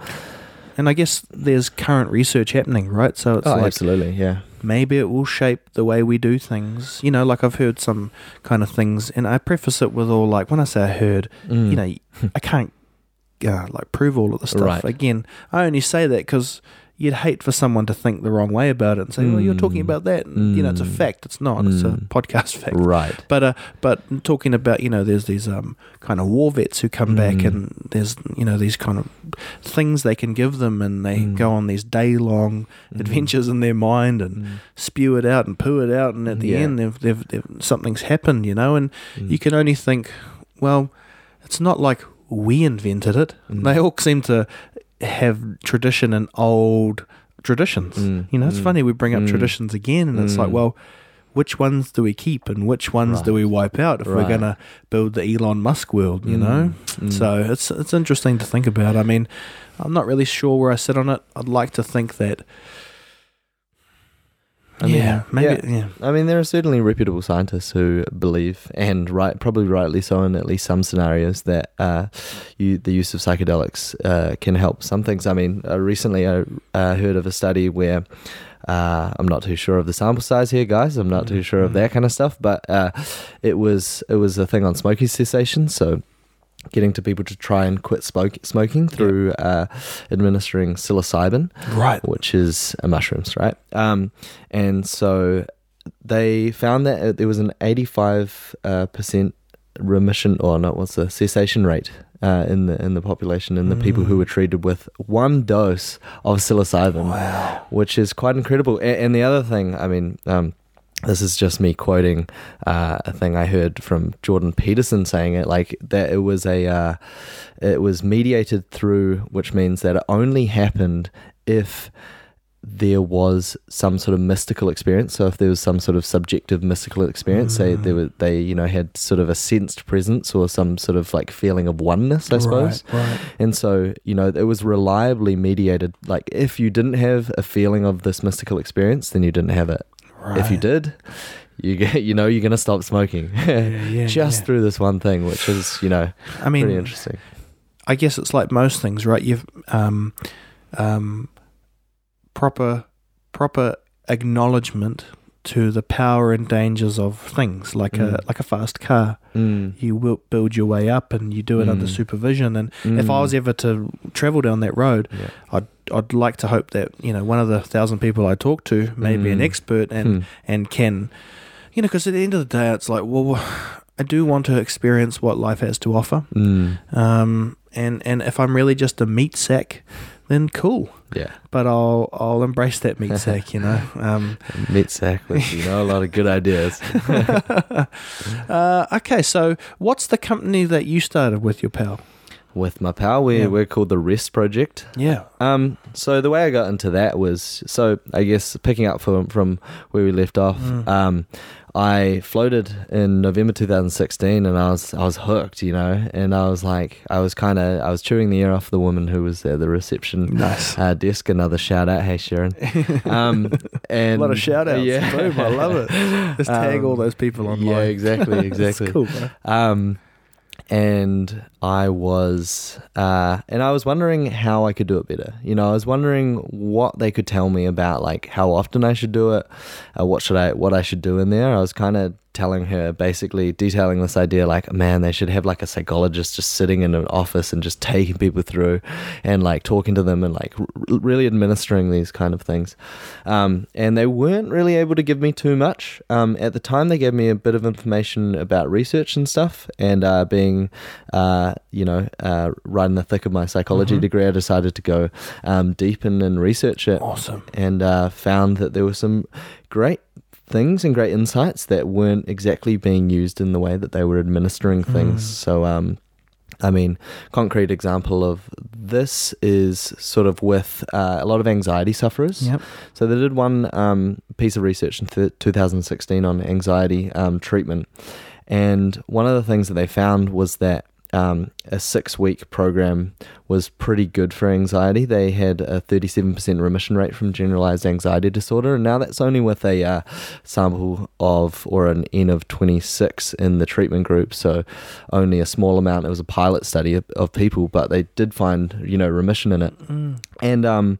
And I guess there's current research happening, right? So it's Oh, like absolutely, yeah. maybe it will shape the way we do things. You know, like I've heard some kind of things, and I preface it with all like when I say I heard, Mm. you know, I can't uh, like prove all of the stuff. Right. Again, I only say that because you'd hate for someone to think the wrong way about it and say, "Well, you're talking Mm. about that." And, You know, it's a Mm. fact. It's not. It's a Mm. podcast fact. right. But uh, but talking about you know, there's these um kind of war vets who come back, and there's you know these kind of things they can give them, and they go on these day long adventures in their mind and spew it out and poo it out, and at the Yeah. end, they've, they've, they've something's happened, you know, and you can only think, well, it's not like we invented it. Mm. They all seem to have tradition and old traditions. Mm. You know, it's Mm. funny we bring up Mm. traditions again, and it's like, Mm. well, which ones do we keep and which ones do we wipe out if we're going to build the Elon Musk world? You know, Mm. so it's it's interesting to think about. I mean, I'm not really sure where I sit on it. I'd like to think that. I mean, yeah, maybe. Yeah. I mean, there are certainly reputable scientists who believe, and right, probably rightly so, in at least some scenarios, that uh, you, the use of psychedelics uh, can help some things. I mean, uh, recently I uh, heard of a study where uh, I'm not too sure of the sample size here, guys. I'm not too sure of that kind of stuff, but uh, it was it was a thing on smoking cessation. So getting to people to try and quit smoke, smoking through uh, administering psilocybin Right. which is uh, mushrooms, right? Um, and so they found that uh, there was an 85 uh, percent remission, or not, what's the cessation rate uh, in the in the population in the people who were treated with one dose of psilocybin, Wow. which is quite incredible. And, and the other thing, I mean. Um, this is just me quoting uh, a thing I heard from Jordan Peterson saying it like that it was a uh, it was mediated through which means that it only happened if there was some sort of mystical experience so if there was some sort of subjective mystical experience say Mm. they were they you know had sort of a sensed presence or some sort of like feeling of oneness I suppose Right. right. and so, you know, it was reliably mediated. Like, if you didn't have a feeling of this mystical experience, then you didn't have it. If you did, you get, you know, you're going to stop smoking yeah, just yeah. through this one thing, which is, you know, I mean, pretty interesting. I guess it's like most things, right? You've um, um, proper proper acknowledgement to the power and dangers of things, like a Mm. like a fast car. Mm. You will build your way up, and you do it under Mm. supervision. And if I Mm. was ever to travel down that road, Yeah. I'd I'd like to hope that you know one of the thousand people I talk to may be an Mm. expert and Hmm. and can, you know, because at the end of the day, it's like, well, I do want to experience what life has to offer. Mm. Um, and and if I'm really just a meat sack, then cool. Yeah. But I'll I'll embrace that meat sack, you know. Um, Meat sack with, you know, a lot of good ideas. uh, okay, so what's the company that you started with your pal? With my pal, we, Yeah. we're called the Rest Project. Yeah. Um, so the way I got into that was so I guess picking up from from where we left off. Mm. Um, I floated in November 2016, and I was I was hooked, you know, and I was like I was kind of I was chewing the ear off the woman who was at the reception Nice. uh, desk. Another shout out, hey Sharon. Um, and a lot of shout outs. yeah. Boom, I love it. Let's tag Um, all those people online. Yeah, exactly, exactly. cool, bro. Um, and I was, uh, and I was wondering how I could do it better. You know, I was wondering what they could tell me about, like how often I should do it, uh, what should I, what I should do in there. I was kind of telling her, basically detailing this idea like, man, they should have like a psychologist just sitting in an office and just taking people through and like talking to them and like r- really administering these kind of things. Um, and they weren't really able to give me too much. Um, at the time, they gave me a bit of information about research and stuff. And uh, being, uh, you know, uh, right in the thick of my psychology degree, I decided to go um, deep in and research it Awesome. and uh, found that there were some great things and great insights that weren't exactly being used in the way that they were administering things. So, um, I mean, concrete example of this is sort of with uh, a lot of anxiety sufferers. Yep. So they did one um, piece of research in th- 2016 on anxiety um, treatment, and one of the things that they found was that um, a six-week program was pretty good for anxiety. They had a 37% remission rate from generalized anxiety disorder, and now that's only with a uh, sample of or an N of 26 in the treatment group. So only a small amount. It was a pilot study of, of people, but they did find you know remission in it, and um,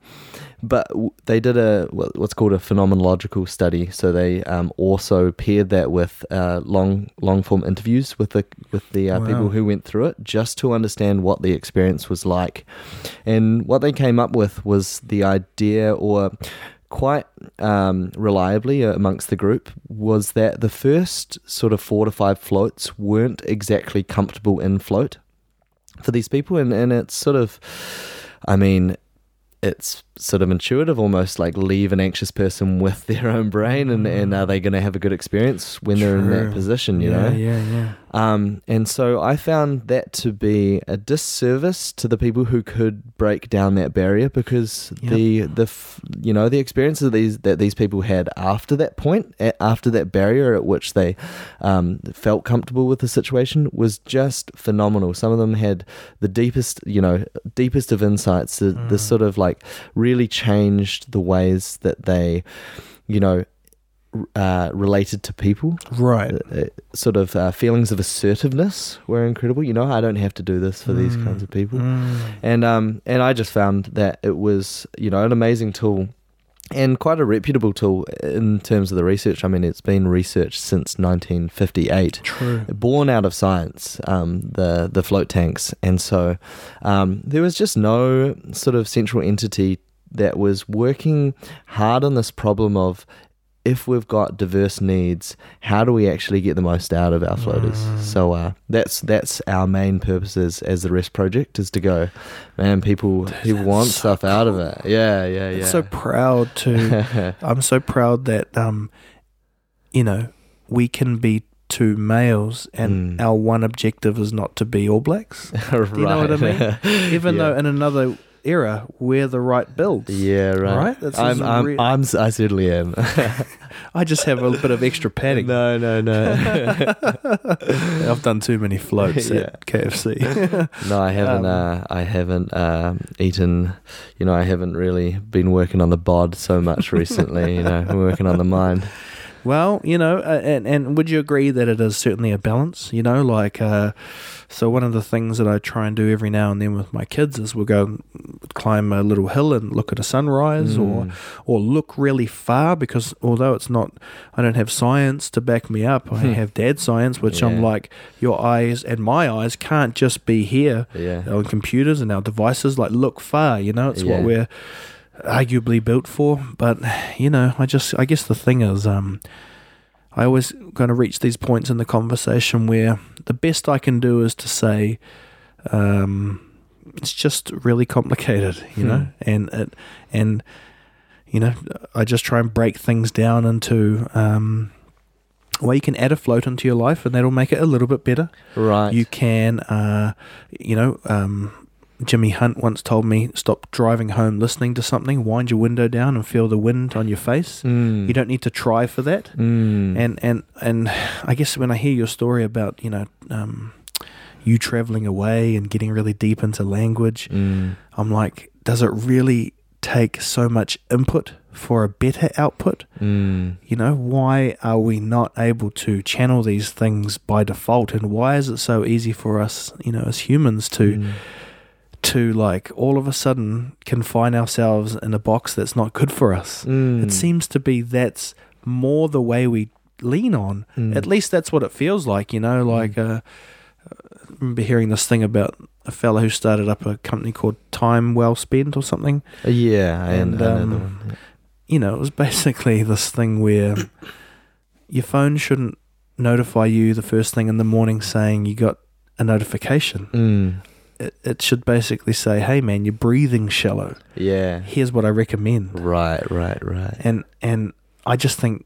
but w- they did a what's called a phenomenological study. So they um, also paired that with uh, long long form interviews with the with the uh, Wow. people who went through it, just to understand what the experience was like. And what they came up with was the idea, or quite um, reliably amongst the group, was that the first sort of four to five floats weren't exactly comfortable in float for these people, and and it's sort of, I mean it's sort of intuitive almost like leave an anxious person with their own brain and, and are they going to have a good experience when they're in that position you yeah, know Yeah, yeah. um, and so I found that to be a disservice to the people who could break down that barrier because Yep. the the f- you know the experiences these that these people had after that point after that barrier at which they um, felt comfortable with the situation was just phenomenal. Some of them had the deepest you know deepest of insights. The, the sort of like really changed the ways that they you know uh, related to people Right. uh, sort of uh, feelings of assertiveness were incredible. You know, I don't have to do this for these kinds of people, Mm. and um, and I just found that it was you know an amazing tool. And quite a reputable tool in terms of the research. I mean, it's been researched since 1958 True. born out of science, um, the the float tanks, and so um, there was just no sort of central entity that was working hard on this problem of if we've got diverse needs, how do we actually get the most out of our floaters? So uh, that's that's our main purpose as, as the Rest Project is to go, man. People people want so stuff out of it. Yeah, yeah, yeah. It's so proud to. I'm so proud that um, you know, we can be two males, and Mm. our one objective is not to be All Blacks. Do you know what I mean? Even Yeah. though in another era we're the right builds. Yeah, right. Right? That's I'm, I'm, re- I'm, I certainly am. I just have a bit of extra padding. no, no, no. I've done too many floats Yeah. at KFC. no, I haven't. Um, uh, I haven't um, eaten. You know, I haven't really been working on the bod so much recently. you know, I'm working on the mind. Well, you know, uh, and and would you agree that it is certainly a balance? You know, like uh, so one of the things that I try and do every now and then with my kids is we'll go climb a little hill and look at a sunrise, or Mm. or look really far because although it's not, I don't have science to back me up. I have dad science, which I'm Hmm. Like, your eyes and my eyes can't just be here Yeah. on computers and our devices. Like look far, you know, it's Yeah. what we're arguably built for. But you know, I just I guess the thing is, um, I always going to reach these points in the conversation where the best I can do is to say, um, it's just really complicated, you know, Hmm. and it and you know, I just try and break things down into. Um, well, you can add a float into your life, and that'll make it a little bit better. Right. You can, uh, you know, um, Jimmy Hunt once told me, stop driving home listening to something, wind your window down and feel the wind on your face. Mm. You don't need to try for that. Mm. And, and, and I guess when I hear your story about, you know, um, you traveling away and getting really deep into language, Mm. I'm like, does it really take so much input for a better output? Mm. You know, why are we not able to channel these things by default? And why is it so easy for us, you know, as humans to Mm. To like all of a sudden confine ourselves in a box that's not good for us? Mm. It seems to be that's more the way we lean on. Mm. At least that's what it feels like, you know. Like, uh, I remember hearing this thing about a fellow who started up a company called Time Well Spent or something. Uh, yeah, and, um, one. You know, it was basically this thing where your phone shouldn't notify you the first thing in the morning saying you got a notification. Mm. It, it should basically say, "Hey, man, you're breathing shallow. Yeah. Here's what I recommend." Right, right, right. and and I just think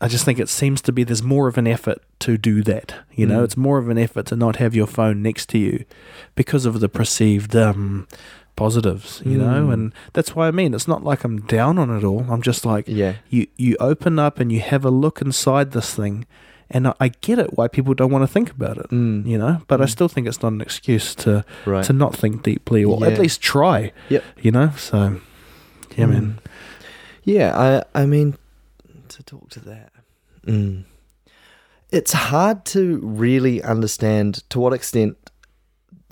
I just think it seems to be there's more of an effort to do that. You know, Mm. it's more of an effort to not have your phone next to you because of the perceived um, positives. You know, Mm. and that's why I mean it's not like I'm down on it all. I'm just like Yeah. you you open up and you have a look inside this thing, and I, I get it why people don't want to think about it. Mm. You know, but I Mm. still think it's not an excuse to Right. to not think deeply or Yeah. at least try. Yep. You know, so yeah, man. Mm. Yeah, I I mean to talk to that. Mm. It's hard to really understand to what extent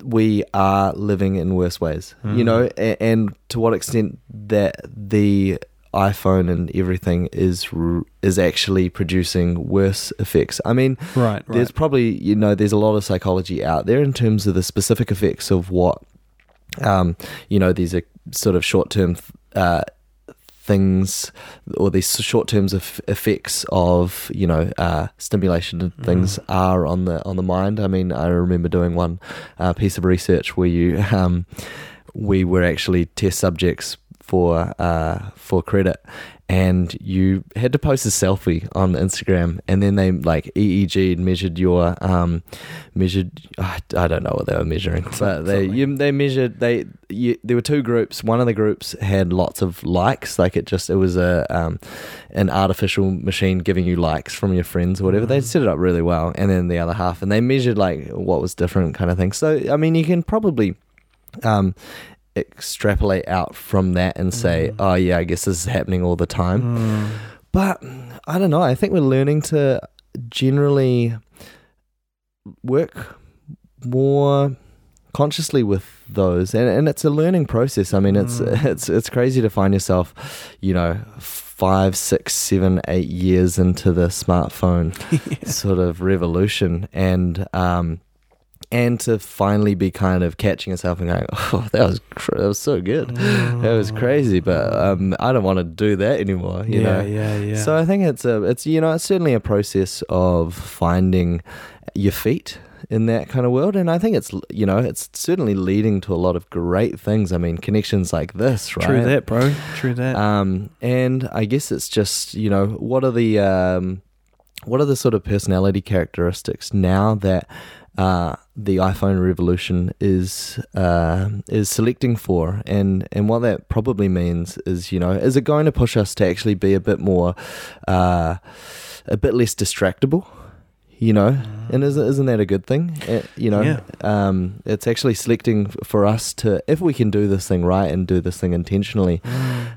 we are living in worse ways, you Mm. know, and, and to what extent that the iPhone and everything is is actually producing worse effects. I mean, Right, right. there's probably you know there's a lot of psychology out there in terms of the specific effects of what um you know these are sort of short term uh things or these short terms of effects of you know uh, stimulation and things are on the on the mind. I mean, I remember doing one uh, piece of research where you um, we were actually test subjects for uh, for credit, and you had to post a selfie on Instagram, and then they like EEG measured your um, measured. I I don't know what they were measuring, but they you, they measured they. You, there were two groups. One of the groups had lots of likes, like it just it was a um, an artificial machine giving you likes from your friends or whatever. They set it up really well, and then the other half, and they measured like what was different kind of thing. So I mean, you can probably um, extrapolate out from that and say, oh yeah, I guess this is happening all the time. Mm. But I don't know. I think we're learning to generally work more consciously with those, and, and it's a learning process. I mean, it's Mm. it's it's crazy to find yourself, you know, five, six, seven, eight years into the smartphone sort of revolution, and um, and to finally be kind of catching yourself and going, oh, that was cr- that was so good, that was crazy, but um, I don't want to do that anymore. You yeah, know, yeah, yeah. so I think it's a it's you know it's certainly a process of finding your feet in that kind of world, and I think it's you know it's certainly leading to a lot of great things. I mean, connections like this, right? True that, bro. True that. Um, and I guess it's just you know what are the um, what are the sort of personality characteristics now that uh, the iPhone revolution is uh, is selecting for, and and what that probably means is you know is it going to push us to actually be a bit more uh, a bit less distractible. You know, and isn't, isn't that a good thing? Uh, you know, Yeah. um, it's actually selecting for us to, if we can do this thing right and do this thing intentionally,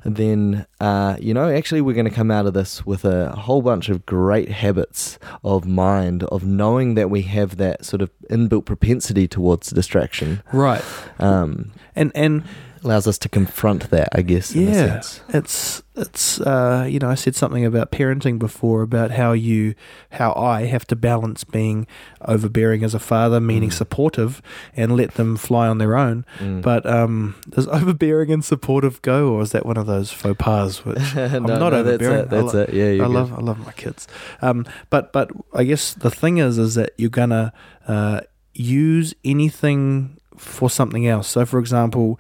then uh, you know actually we're going to come out of this with a whole bunch of great habits of mind of knowing that we have that sort of inbuilt propensity towards distraction right. um, And and allows us to confront that i guess in a yeah, sense it's it's uh, you know I said something about parenting before about how you how I have to balance being overbearing as a father, meaning Mm. supportive, and let them fly on their own. Mm. But um, does overbearing and supportive go, or is that one of those faux pas? Which no, I'm not no, that's overbearing. it, that's I lo- it yeah I good. love I love my kids. Um, but but I guess the thing is is that you're gonna uh, use anything for something else. So for example,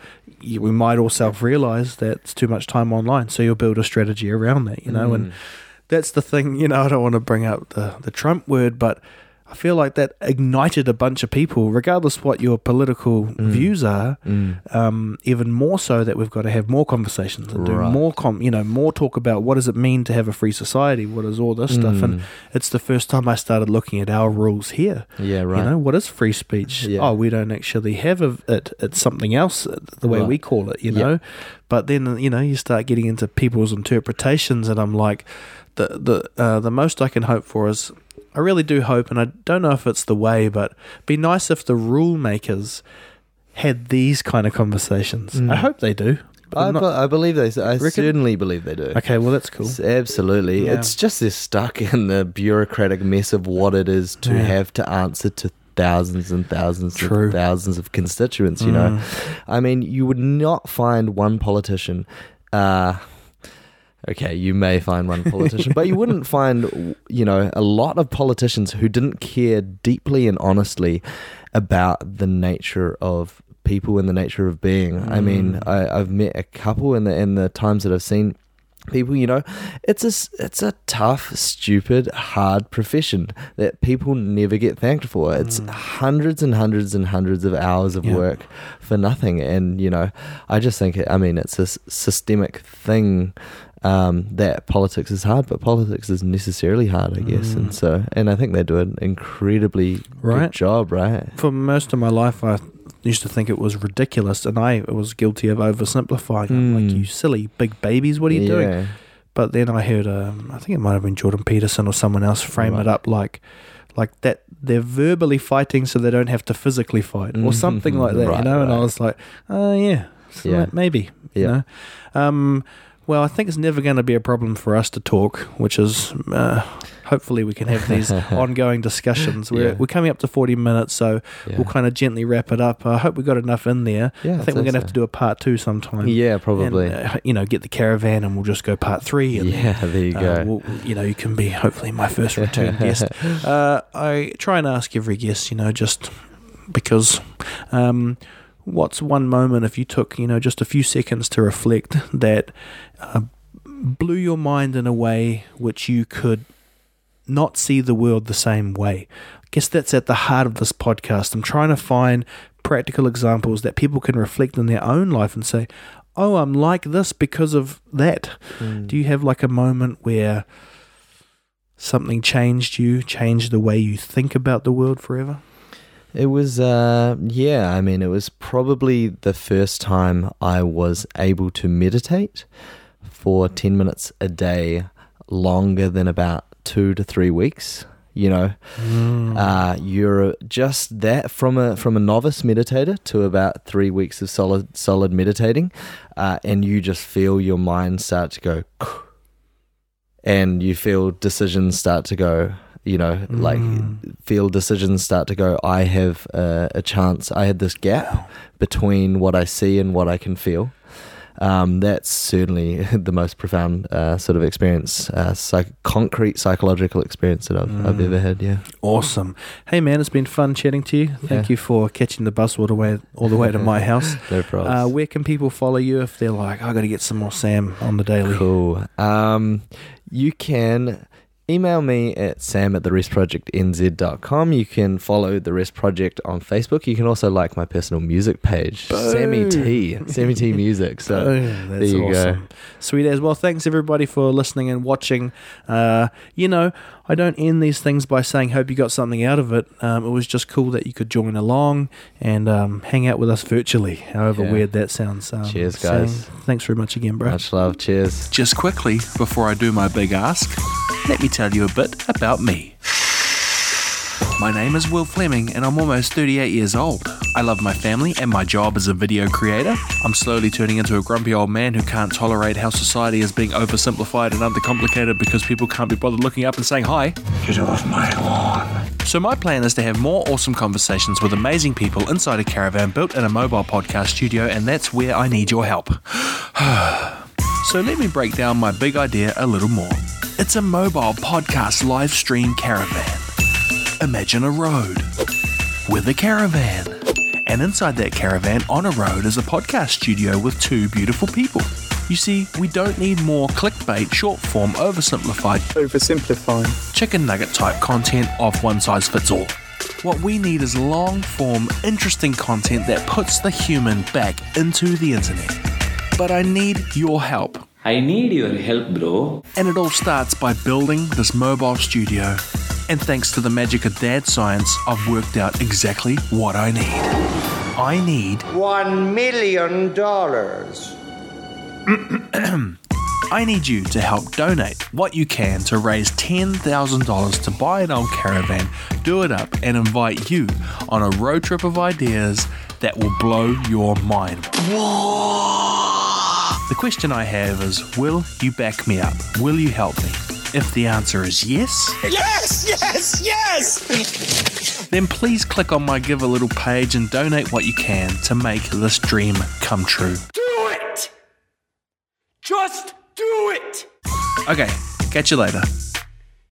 we might all self realize that it's too much time online, so you'll build a strategy around that. You know, and Mm. that's the thing. You know, I don't want to bring up the the Trump word, but I feel like that ignited a bunch of people, regardless what your political Mm. views are Mm. um, even more so that we've got to have more conversations and do more, com- you know, more talk about what does it mean to have a free society? What is all this stuff? And Mm. it's the first time I started looking at our rules here. yeah right You know, what is free speech? Yeah. Oh, we don't actually have a, it. It's something else, uh, the way Right. we call it. You Yeah. know, but then you know you start getting into people's interpretations, and I'm like, the the uh, the most I can hope for is. I really do hope, and I don't know if it's the way, but be nice if the rule makers had these kind of conversations. Mm. I hope they do. I, not- be- I believe they. I Reckon? certainly believe they do. Okay, well that's cool. S- Absolutely. Yeah. It's just they're stuck in the bureaucratic mess of what it is to Yeah. have to answer to thousands and thousands True. and thousands of constituents, you know. Mm. I mean, you would not find one politician uh Okay, you may find one politician, but you wouldn't find, you know, a lot of politicians who didn't care deeply and honestly about the nature of people and the nature of being. I mean, Mm. I, I've met a couple in the in the times that I've seen people. You know, it's a it's a tough, stupid, hard profession that people never get thanked for. It's hundreds and hundreds and hundreds of hours of Mm. Work for nothing. And you know, I just think, I mean, it's a systemic thing um, that politics is hard, but politics is necessarily hard, I guess. Mm. And so, and I think they do an incredibly Right. good job, right? For most of my life, I used to think it was ridiculous, and I was guilty of oversimplifying. I'm like, Mm. you silly big babies, what are you doing? But then I heard, um, I think it might have been Jordan Peterson or someone else frame Right. it up like, like that they're verbally fighting so they don't have to physically fight or something like that, you Right, know. And I was like, oh yeah, so Yeah. maybe, you Yeah. know. Um, well, I think it's never going to be a problem for us to talk, which is uh, hopefully we can have these ongoing discussions. We're Yeah. we're coming up to forty minutes, so Yeah. we'll kind of gently wrap it up. I hope we got enough in there. Yeah, I think we're going to have to do a part two sometime. Yeah, probably. And, uh, you know, get the caravan, and we'll just go part three. And yeah, there you uh, go. we'll, you know, you can be hopefully my first return guest. Uh, I try and ask every guest, you know, just because. Um, what's one moment if you took, you know, just a few seconds to reflect that uh, blew your mind in a way which you could not see the world the same way? I guess that's at the heart of this podcast. I'm trying to find practical examples that people can reflect in their own life and say, oh, I'm like this because of that. Mm. Do you have like a moment where something changed you, changed the way you think about the world forever? It was, uh, yeah, I mean, it was probably the first time I was able to meditate for 10 minutes a day longer than about two to three weeks. You know, uh, you're just that from a from a novice meditator to about three weeks of solid solid meditating, uh, and you just feel your mind start to go, and you feel decisions start to go. You know, like Mm. feel decisions start to go. I have a, a chance. I had this gap between what I see and what I can feel. Um, that's certainly the most profound uh, sort of experience, uh, psych- concrete psychological experience that I've, I've Mm. ever had. Yeah. Awesome. Hey man, it's been fun chatting to you. Thank Yeah. you for catching the bus all the way all the way to my house. No problem. Uh, where can people follow you if they're like, I got to get some more Sam on the daily? Cool. Um, you can email me at sam at the restprojectnz.com. You can follow the Rest Project on Facebook. You can also like my personal music page, Sammy T. Sammy T Music. So that's there you go. Sweet as well. Thanks everybody for listening and watching. Uh, you know, I don't end these things by saying hope you got something out of it. Um, it was just cool that you could join along and um, hang out with us virtually. However Yeah. weird that sounds. Um, Cheers, saying- guys. Thanks very much again, bro. much love. Cheers. Just quickly, before I do my big ask, let me tell you a bit about me. My name is Will Fleming and I'm almost 38 years old. I love my family and my job as a video creator. I'm slowly turning into a grumpy old man who can't tolerate how society is being oversimplified and undercomplicated because people can't be bothered looking up and saying hi. Get off my lawn. So, my plan is to have more awesome conversations with amazing people inside a caravan built in a mobile podcast studio, and that's where I need your help. so, let me break down my big idea a little more. It's a mobile podcast live stream caravan. Imagine a road with a caravan. And inside that caravan on a road is a podcast studio with two beautiful people. You see, we don't need more clickbait, short form, oversimplified Oversimplifying. chicken nugget type content of one size fits all. What we need is long form, interesting content that puts the human back into the internet. But I need your help. I need your help, bro. And it all starts by building this mobile studio. And thanks to the magic of dad science, I've worked out exactly what I need. I need One million dollars. I need you to help donate what you can to raise $10,000 to buy an old caravan, do it up, and invite you on a road trip of ideas that will blow your mind. The question I have is Will you back me up? Will you help me? If the answer is yes, Yes, yes, yes! then please click on my Give a Little page and donate what you can to make this dream come true. Do it! Just do it! Okay, catch you later.